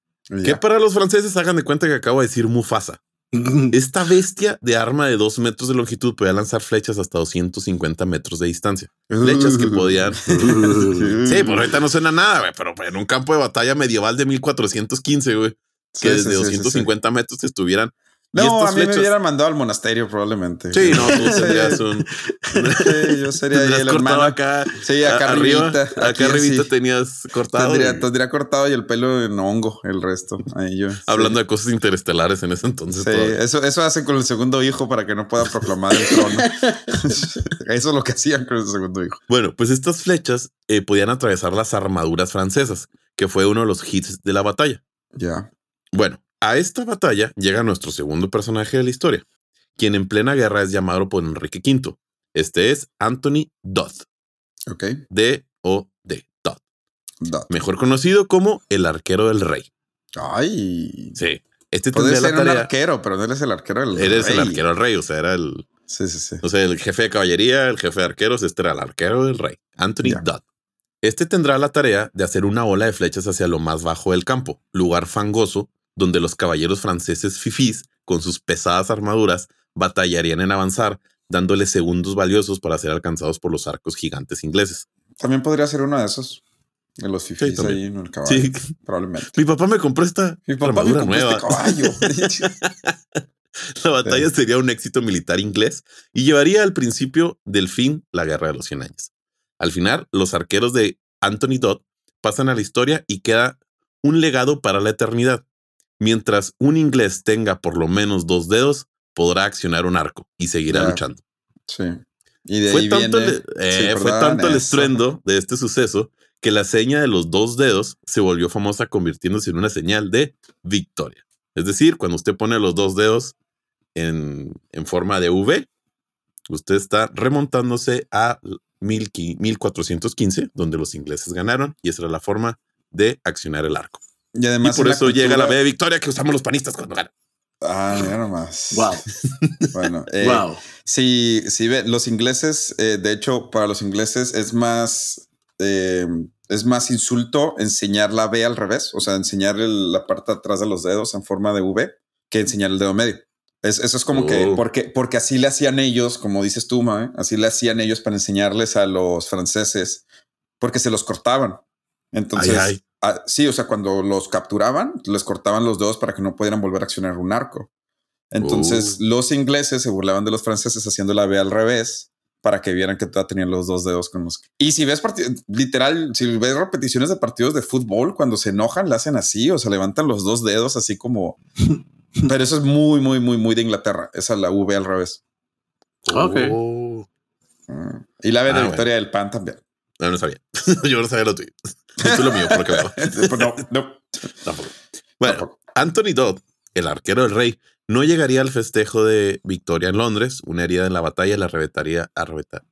Que para los franceses hagan de cuenta que acabo de decir Mufasa. Esta bestia de arma de dos metros de longitud podía lanzar flechas hasta 250 metros de distancia. Flechas que podían Sí, por ahorita no suena nada, güey, pero en un campo de batalla medieval de 1415, güey, que Sí, desde sí, sí, 250 metros estuvieran No, a mí me hubieran mandado al monasterio probablemente. Sí, no, tú Sí. tendrías un. Sí, yo sería ahí el hermano. acá. Sí, acá arriba. arribita, Acá aquí arribita tenías cortado. Tendría, cortado y el pelo en hongo, el resto. Ahí yo. sí. Hablando de cosas interestelares en ese entonces. Sí, eso, eso hacen con el segundo hijo para que no pueda proclamar el trono. eso es lo que hacían con el segundo hijo. Bueno, pues estas flechas eh, podían atravesar las armaduras francesas, que fue uno de los hits de la batalla. Ya. Bueno, a esta batalla llega nuestro segundo personaje de la historia, quien en plena guerra es llamado por Enrique V. Este es Anthony Dodd, Ok. D-O-D, Dodd, mejor conocido como el arquero del rey. Ay. Sí, este Puede ser la un tarea. arquero, pero no eres el arquero del Eres el rey. arquero del rey, o sea, era el, Sí, sí, sí. o sea, el jefe de caballería, el jefe de arqueros, este era el arquero del rey, Anthony Ya. Dodd. Este tendrá la tarea de hacer una ola de flechas hacia lo más bajo del campo, lugar fangoso donde los caballeros franceses fifís, con sus pesadas armaduras, batallarían en avanzar, dándoles segundos valiosos para ser alcanzados por los arcos gigantes ingleses. También podría ser uno de esos. De los fifís también. ahí en el caballo. Sí, Probablemente. mi papá me compró esta Mi papá me armadura compró nueva. este caballo. La batalla sería un éxito militar inglés y llevaría al principio del fin la Guerra de los 100 años. Al final, los arqueros de Anthony Dodd pasan a la historia y queda un legado para la eternidad. Mientras un inglés tenga por lo menos dos dedos, podrá accionar un arco y seguirá luchando. sí. Y de Fue ahí tanto, viene. el, eh, Sí, fue tanto el estruendo de este suceso que la seña de los dos dedos se volvió famosa convirtiéndose en una señal de victoria. Es decir, cuando usted pone los dos dedos en, en forma de V, usted está remontándose a 1000 qui- 1415, donde los ingleses ganaron, y esa era la forma de accionar el arco. Y Y además. por eso llega la B de victoria que usamos los panistas cuando ganan. Ah, mira nomás. Wow. Bueno, eh, wow. Sí, sí, ve, los ingleses, eh, de hecho, para los ingleses es más, eh, es más insulto enseñar la B al revés, o sea, enseñar el- la parte de atrás de los dedos en forma de V que enseñar el dedo medio. Es, eso es como que, Oh. porque, porque así le hacían ellos, como dices tú, Mae, así le hacían ellos para enseñarles a los franceses, porque se los cortaban. Entonces, Ay, ay. Ah, sí, o sea, cuando los capturaban, les cortaban los dedos para que no pudieran volver a accionar un arco. Entonces, Oh. los ingleses se burlaban de los franceses haciendo la B al revés para que vieran que todavía tenían los dos dedos con los. Y si ves literal, si ves repeticiones de partidos de fútbol, cuando se enojan, la hacen así, o sea, levantan los dos dedos así como. Pero eso es muy, muy, muy, muy de Inglaterra. Esa es la V al revés. Ok. Oh. Mm. Y la B de Ah, Victoria del Pan también. No, no sabía. Yo no sabía lo tuyo. Esto es lo mío, por lo que veo. Pues no, no. Tampoco. Bueno, tampoco. Anthony Dodd, el arquero del rey, no llegaría al festejo de victoria en Londres. Una herida en la batalla le arrebataría, arrebata-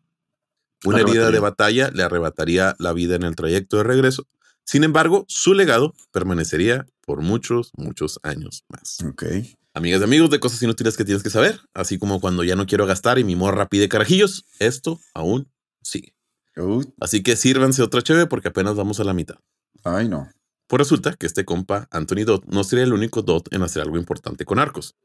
Una herida de batalla le arrebataría la vida en el trayecto de regreso. Sin embargo, su legado permanecería por muchos, muchos años más. Ok. Amigas y amigos de cosas inútiles que tienes que saber, así como cuando ya no quiero gastar y mi morra pide carajillos, esto aún sigue. Así que sírvanse otra cheve porque apenas vamos a la mitad. ay, no. Pues resulta que este compa, Anthony Dodd, no sería el único Dodd en hacer algo importante con arcos.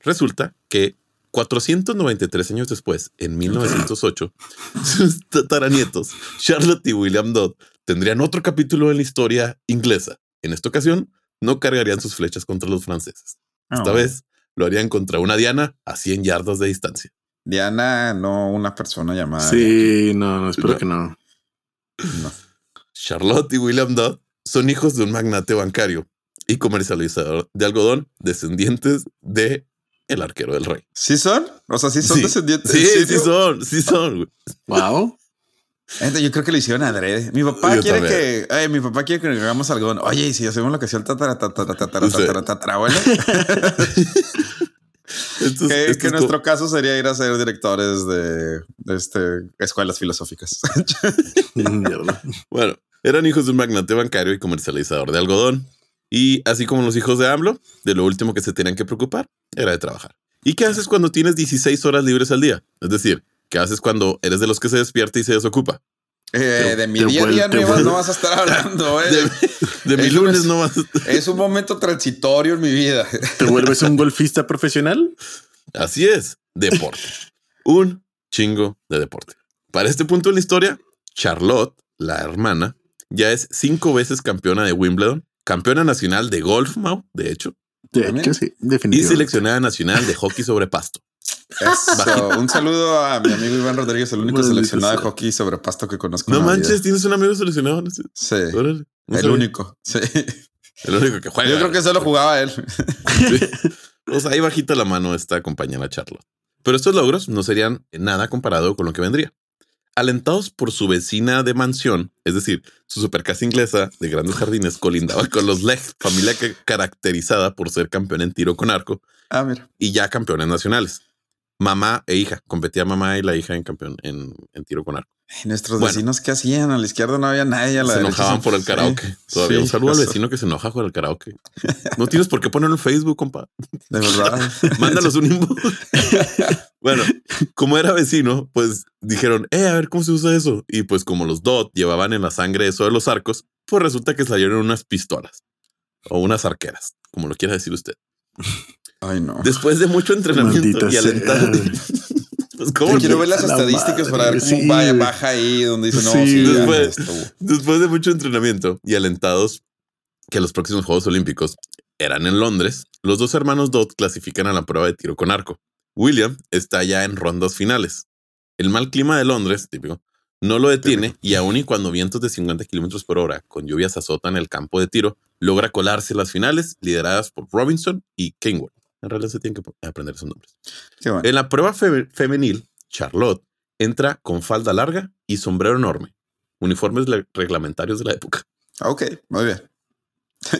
Resulta que 493 años después, en 1908, sus tataranietos, Charlotte y William Dodd, tendrían otro capítulo en la historia inglesa. En esta ocasión, no cargarían sus flechas contra los franceses. Esta Oh. vez lo harían contra una diana a 100 yardas de distancia. Diana, no una persona llamada. Sí, no, no, espero No. que no. No. Charlotte y William Dodd son hijos de un magnate bancario y comercializador de algodón, descendientes de el arquero del rey. ¿Sí son? O sea, sí son Sí. descendientes. Sí, ¿En sí serio? son, sí son. güey. Wow. Gente, yo creo que lo hicieron adrede. Mi papá Yo quiere también. que, ay, mi papá quiere que hagamos algodón. Oye, y si hacemos lo que hacía el tatara, tatara, tatara, Sí. tatara, tatarabuelo, Estos- que, estos que en nuestro caso sería ir a ser directores de, de este, escuelas filosóficas. Mierda. Bueno, eran hijos de un magnate bancario y comercializador de algodón. Y así como los hijos de AMLO, de lo último que se tenían que preocupar era de trabajar. ¿Y qué haces cuando tienes 16 horas libres al día? Es decir, ¿qué haces cuando eres de los que se despierta y se desocupa? Eh, de mi día a día no, vuel- no vas a estar hablando. eh. De, de mi lunes es- no vas a- Es un momento transitorio en mi vida. ¿Te vuelves un golfista profesional? Así es, deporte. Un chingo de deporte. Para este punto de la historia, Charlotte, la hermana, ya es cinco veces campeona de Wimbledon, campeona nacional de golf, Mau, de hecho, De hecho, sí, Y definitivamente. seleccionada nacional de hockey sobre pasto. Eso. Un saludo a mi amigo Iván Rodríguez, el único Maldito seleccionado de hockey sobre pasto que conozco. No manches, vida. tienes un amigo seleccionado. No sé. Sí. Órale, no El sabía. único. Sí. El único que juega. Yo creo que solo jugaba él. Sí. O sea, ahí bajita la mano esta compañera Charlotte. Pero estos logros no serían nada comparado con lo que vendría. Alentados por su vecina de mansión, es decir, su supercasa inglesa de grandes jardines colindaba con los Leg, familia que caracterizada por ser campeón en tiro con arco Ah, mira. y ya campeones nacionales. Mamá e hija, competía mamá y la hija en campeón en, en tiro con arco. Nuestros Bueno. vecinos, ¿qué hacían? A la izquierda no había nadie. A la se enojaban por el Sí. karaoke. Todavía Sí, un saludo al vecino que se enoja por el karaoke. No tienes por qué ponerlo en Facebook, compa. De verdad. Mándalos un inbox. bueno, como era vecino, pues dijeron, eh, a ver cómo se usa eso. Y pues como los DOT llevaban en la sangre eso de los arcos, pues resulta que salieron unas pistolas o unas arqueras, como lo quiera decir usted. Ay, no. Después de mucho entrenamiento Maldita y alentar. pues, ¿cómo Yo quiero ver las La estadísticas para ver cómo sí, vaya, güey. baja ahí donde dice, no, Sí, sí, ya, después- de mucho entrenamiento y alentados que los próximos Juegos Olímpicos eran en Londres, los dos hermanos Dodd clasifican a la prueba de tiro con arco. William está ya en rondas finales. El mal clima de Londres, típico, no lo detiene y aun y cuando vientos de 50 kilómetros por hora con lluvias azotan el campo de tiro, logra colarse las finales lideradas por Robinson y Kenworth. En realidad se tienen que aprender esos nombres. Bueno. En la prueba fe- femenil, Charlotte entra con falda larga y sombrero enorme, uniformes reglamentarios de la época. Ok, muy bien.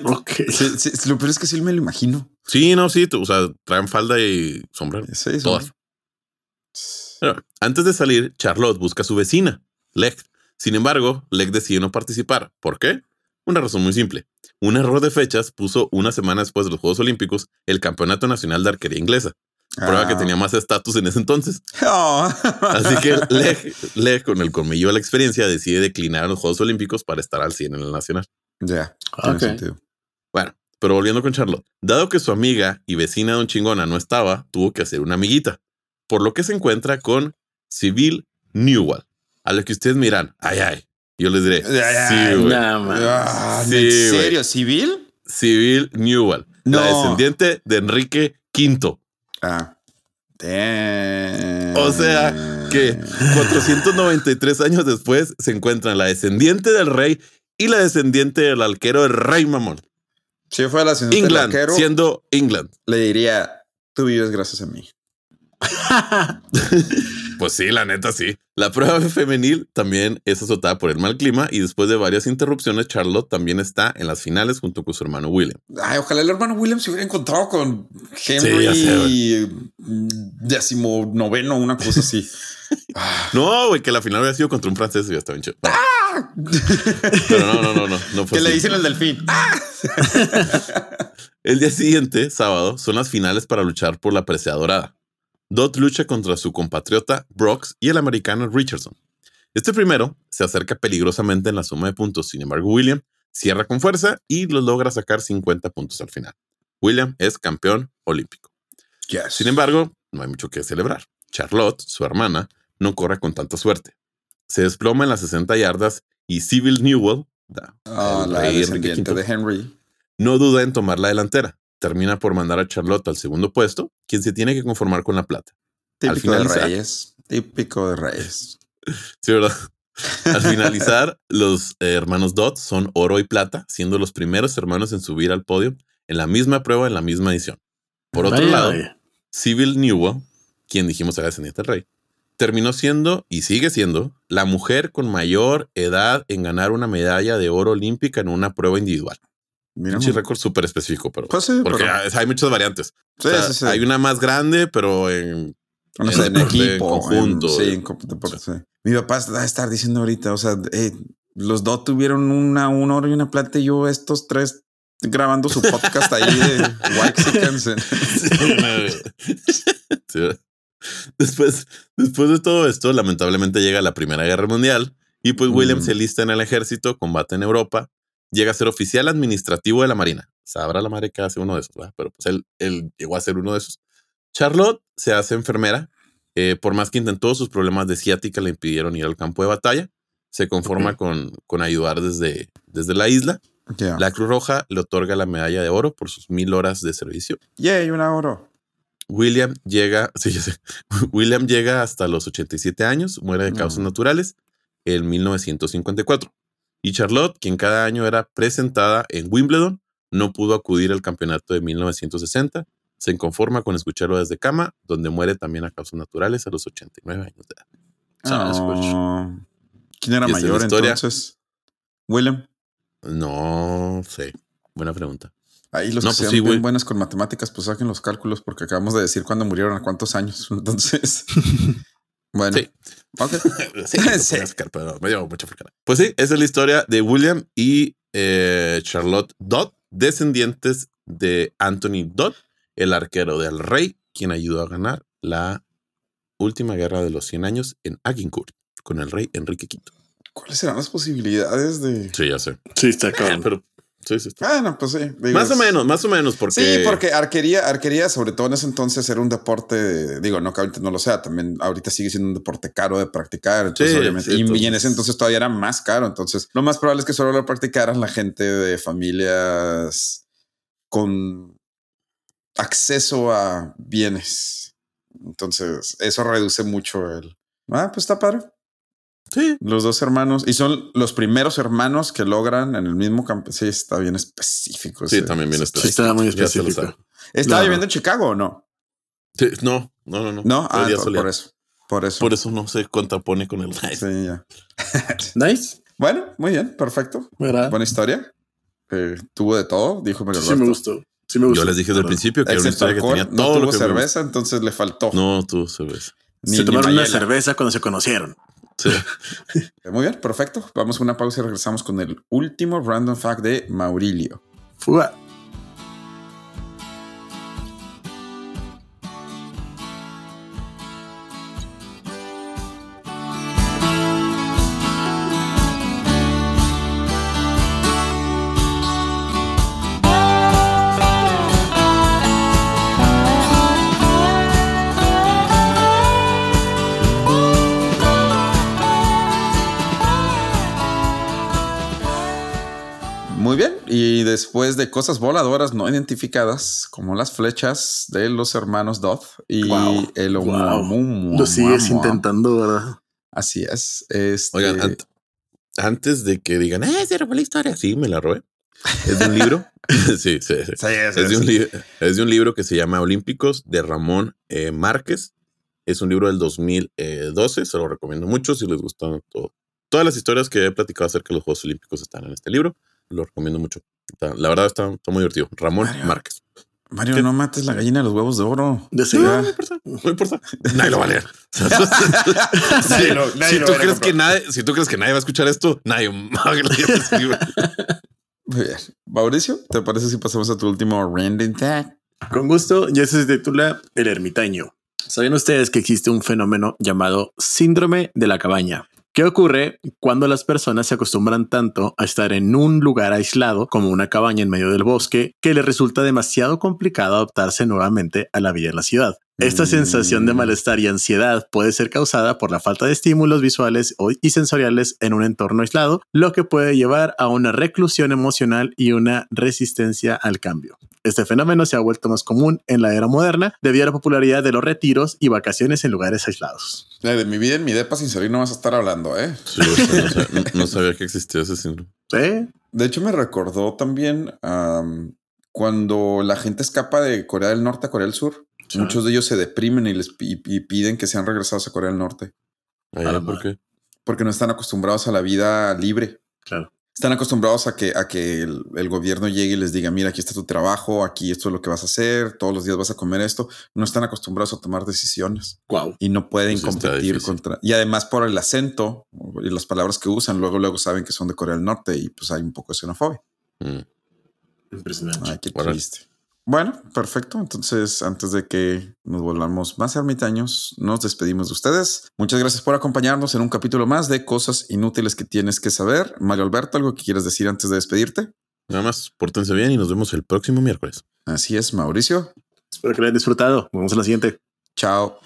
Ok. Sí, sí, lo peor es que sí me lo imagino. Sí, no, sí, o sea, traen falda y sombrero. Sí, sí. Todas. Pero antes de salir, Charlotte busca a su vecina, Leg. Sin embargo, Leg decide no participar. ¿Por qué? Una razón muy simple. Un error de fechas puso una semana después de los Juegos Olímpicos el Campeonato Nacional de Arquería Inglesa, prueba que Ah. tenía más estatus en ese entonces. Oh. Así que Leg, Leg, con el colmillo de la experiencia, decide declinar a los Juegos Olímpicos para estar al 100 en el Nacional. Ya, tiene Ok. sentido. Bueno, pero volviendo con Charlotte, dado que su amiga y vecina Don Chingona no estaba, tuvo que hacer una amiguita, por lo que se encuentra con Civil Newell, a lo que ustedes miran, ay, ay, yo les diré, ay, sí, güey. Ah, Sí, ¿En serio? ¿Civil? Civil Newell, la descendiente de Enrique V. Ah. Damn. O sea, que 493 años después se encuentran la descendiente del rey y la descendiente del alquero del rey mamón. Si yo fuera la del England, arquero, siendo England. le diría, tú vives gracias a mí. Pues sí, la neta sí. La prueba femenil también es azotada por el mal clima y después de varias interrupciones, Charlotte también está en las finales junto con su hermano William. Ay, ojalá el hermano William se hubiera encontrado con Sí, Henry sé, décimo noveno, una cosa así. No, güey, que la final había sido contra un francés y ya estaba bien chido. Pero no, no, no, no, no que le así. dicen el delfín. Ah, El día siguiente, sábado, son las finales para luchar por la presea dorada. Dot lucha contra su compatriota Brooks y el americano Richardson. Este primero se acerca peligrosamente en la suma de puntos, sin embargo William cierra con fuerza y lo logra sacar 50 puntos al final. William es campeón olímpico. yes. Sin embargo, no hay mucho que celebrar. Charlotte, su hermana, no corre con tanta suerte. Se desploma en las 60 yardas y Civil Newell, da- el la descendiente de Henry. no duda en tomar la delantera. Termina por mandar a Charlotte al segundo puesto, quien se tiene que conformar con la plata. Al Típico de finalizar. Reyes. Típico de Reyes. Sí, ¿verdad? Al finalizar, los eh, hermanos Dodd son oro y plata, siendo los primeros hermanos en subir al podio en la misma prueba en la misma edición. Por otro Vaya, lado, vaya. Civil Newell, quien dijimos era descendiente del rey, terminó siendo y sigue siendo la mujer con mayor edad en ganar una medalla de oro olímpica en una prueba individual. Mira, Un récord súper específico, pero pues sí, porque pero- hay muchas variantes. sí, O sea, sí, sí. Hay una más grande, pero en No en sé, en deporte, en equipo, conjunto. en- sí, en deporte, sí. Mi papá va a estar diciendo ahorita, o sea, eh, los dos tuvieron una, un oro y una plata y yo estos tres grabando su podcast ahí de Waxicans. Después, después de todo esto, lamentablemente llega la Primera Guerra Mundial y pues William Mm. se lista en el ejército, combate en Europa, llega a ser oficial administrativo de la Marina. Sabrá la madre que hace uno de esos, ¿verdad? pero pues él, él llegó a ser uno de esos. Charlotte se hace enfermera, eh, por más que intentó, sus problemas de ciática le impidieron ir al campo de batalla. Se conforma con, con ayudar desde, desde la isla. La Cruz Roja le otorga la medalla de oro por sus mil horas de servicio. Yay, una oro. William llega, sí, ya sé. William llega hasta los 87 años, muere de causas No. naturales en 1954. Y Charlotte, quien cada año era presentada en Wimbledon, no pudo acudir al campeonato de 1960. Se conforma con escucharlo desde cama, donde muere también a causas naturales a los 89 años de edad. Ah, Oh. ¿Quién era mayor historia. entonces? William. No sé. Buena pregunta. Ahí los No, que pues sean sí, bien buenas con matemáticas, pues saquen los cálculos porque acabamos de decir cuándo murieron, a cuántos años. Entonces, bueno, Sí. ok. Sí, Sí. pero me dio mucha fricada. Pues sí, esa es la historia de William y eh, Charlotte Dodd, descendientes de Anthony Dodd, el arquero del rey, quien ayudó a ganar la última guerra de los 100 años en Agincourt con el rey Enrique V. ¿Cuáles serán las posibilidades de...? Sí, ya sé. Sí, está cabrón. Pero sí, sí, está. Ah, pues sí. digo, Más o menos, más o menos, porque. Sí, porque arquería, arquería, sobre todo en ese entonces, era un deporte, digo, no que ahorita no lo sea, también ahorita sigue siendo un deporte caro de practicar. Entonces, Sí, obviamente, sí, y- y, en entonces- ese entonces todavía era más caro. Entonces, lo más probable es que solo lo practicaran la gente de familias con acceso a bienes. Entonces, eso reduce mucho el. Ah, pues está padre. Sí, Los dos hermanos. Y son los primeros hermanos que logran en el mismo campo. Sí, está bien específico. sí, ese- también bien Sí, está muy específico. ¿Estaba No. viviendo en Chicago o no? Sí, no, no, no, no. No, ah, por eso. Por eso. Por eso no se contrapone con el. Sí, ya. Nice. Bueno, muy bien, perfecto. ¿Verdad? Buena historia. Eh, tuvo de todo, dijo Mario Sí, me gustó. Sí, me gustó. Yo les dije desde el principio que era una historia que alcohol, tenía no todo tuvo lo que me cerveza, entonces le faltó. No tuvo cerveza. Ni- Se tomaron una cerveza cuando se conocieron. Sí. Muy bien, perfecto. Vamos a una pausa y regresamos con el último random fact de Maurilio. Fuga. Y después de cosas voladoras no identificadas, como las flechas de los hermanos Dodd y Wow, el wow. Oumuamua. Lo sigues intentando, ¿verdad? Así es. Este, Oigan, ant- antes de que digan, eh, se robó la historia. Sí, me la robé. Es de un libro. sí, sí, sí. sí, sí, Es de, un es de un libro que se llama Olímpicos de Ramón eh, Márquez. Es un libro del 2012. Se lo recomiendo mucho si les gustan todo. Todas las historias que he platicado acerca de los Juegos Olímpicos están en este libro. Lo recomiendo mucho. Está- la verdad está, está muy divertido. Ramón Mario. Márquez. Mario, ¿Qué? no mates la gallina de los huevos de oro. De seguida. No importa. No importa. Nadie lo va a leer. Nadie lo- nadie si, tú crees comprar. que nadie, si tú crees que nadie va a escuchar esto, nadie va a leer este libro. Muy bien. Mauricio, ¿te parece si pasamos a tu último random tag? Con gusto, ya se titula El ermitaño. ¿Saben ustedes que existe un fenómeno llamado síndrome de la cabaña? ¿Qué ocurre cuando las personas se acostumbran tanto a estar en un lugar aislado como una cabaña en medio del bosque que les resulta demasiado complicado adaptarse nuevamente a la vida en la ciudad? Esta Mm. sensación de malestar y ansiedad puede ser causada por la falta de estímulos visuales y sensoriales en un entorno aislado, lo que puede llevar a una reclusión emocional y una resistencia al cambio. Este fenómeno se ha vuelto más común en la era moderna debido a la popularidad de los retiros y vacaciones en lugares aislados. De mi vida en mi depa sin salir no vas a estar hablando, ¿eh? Sí, o sea, no, sabía, no sabía que existía ese síndrome. ¿Eh? De hecho, me recordó también am, cuando la gente escapa de Corea del Norte a Corea del Sur. Sí. Muchos de ellos se deprimen y les y piden que sean regresados a Corea del Norte Ay, ¿Por qué? porque no están acostumbrados a la vida libre. Claro. Están acostumbrados a que, a que el, el gobierno llegue y les diga, mira, aquí está tu trabajo, aquí esto es lo que vas a hacer, todos los días vas a comer esto. No están acostumbrados a tomar decisiones Wow. y no pueden Pues competir contra. Y además por el acento y las palabras que usan, luego, luego saben que son de Corea del Norte y pues hay un poco de xenofobia. Mm. Impresionante. Ay, qué triste. Bueno, perfecto. Entonces, antes de que nos volvamos más ermitaños, nos despedimos de ustedes. Muchas gracias por acompañarnos en un capítulo más de cosas inútiles que tienes que saber. Mario Alberto, ¿algo que quieras decir antes de despedirte? Nada más, pórtense bien y nos vemos el próximo miércoles. Así es, Mauricio. Espero que lo hayan disfrutado. Nos vemos en la siguiente. Chao.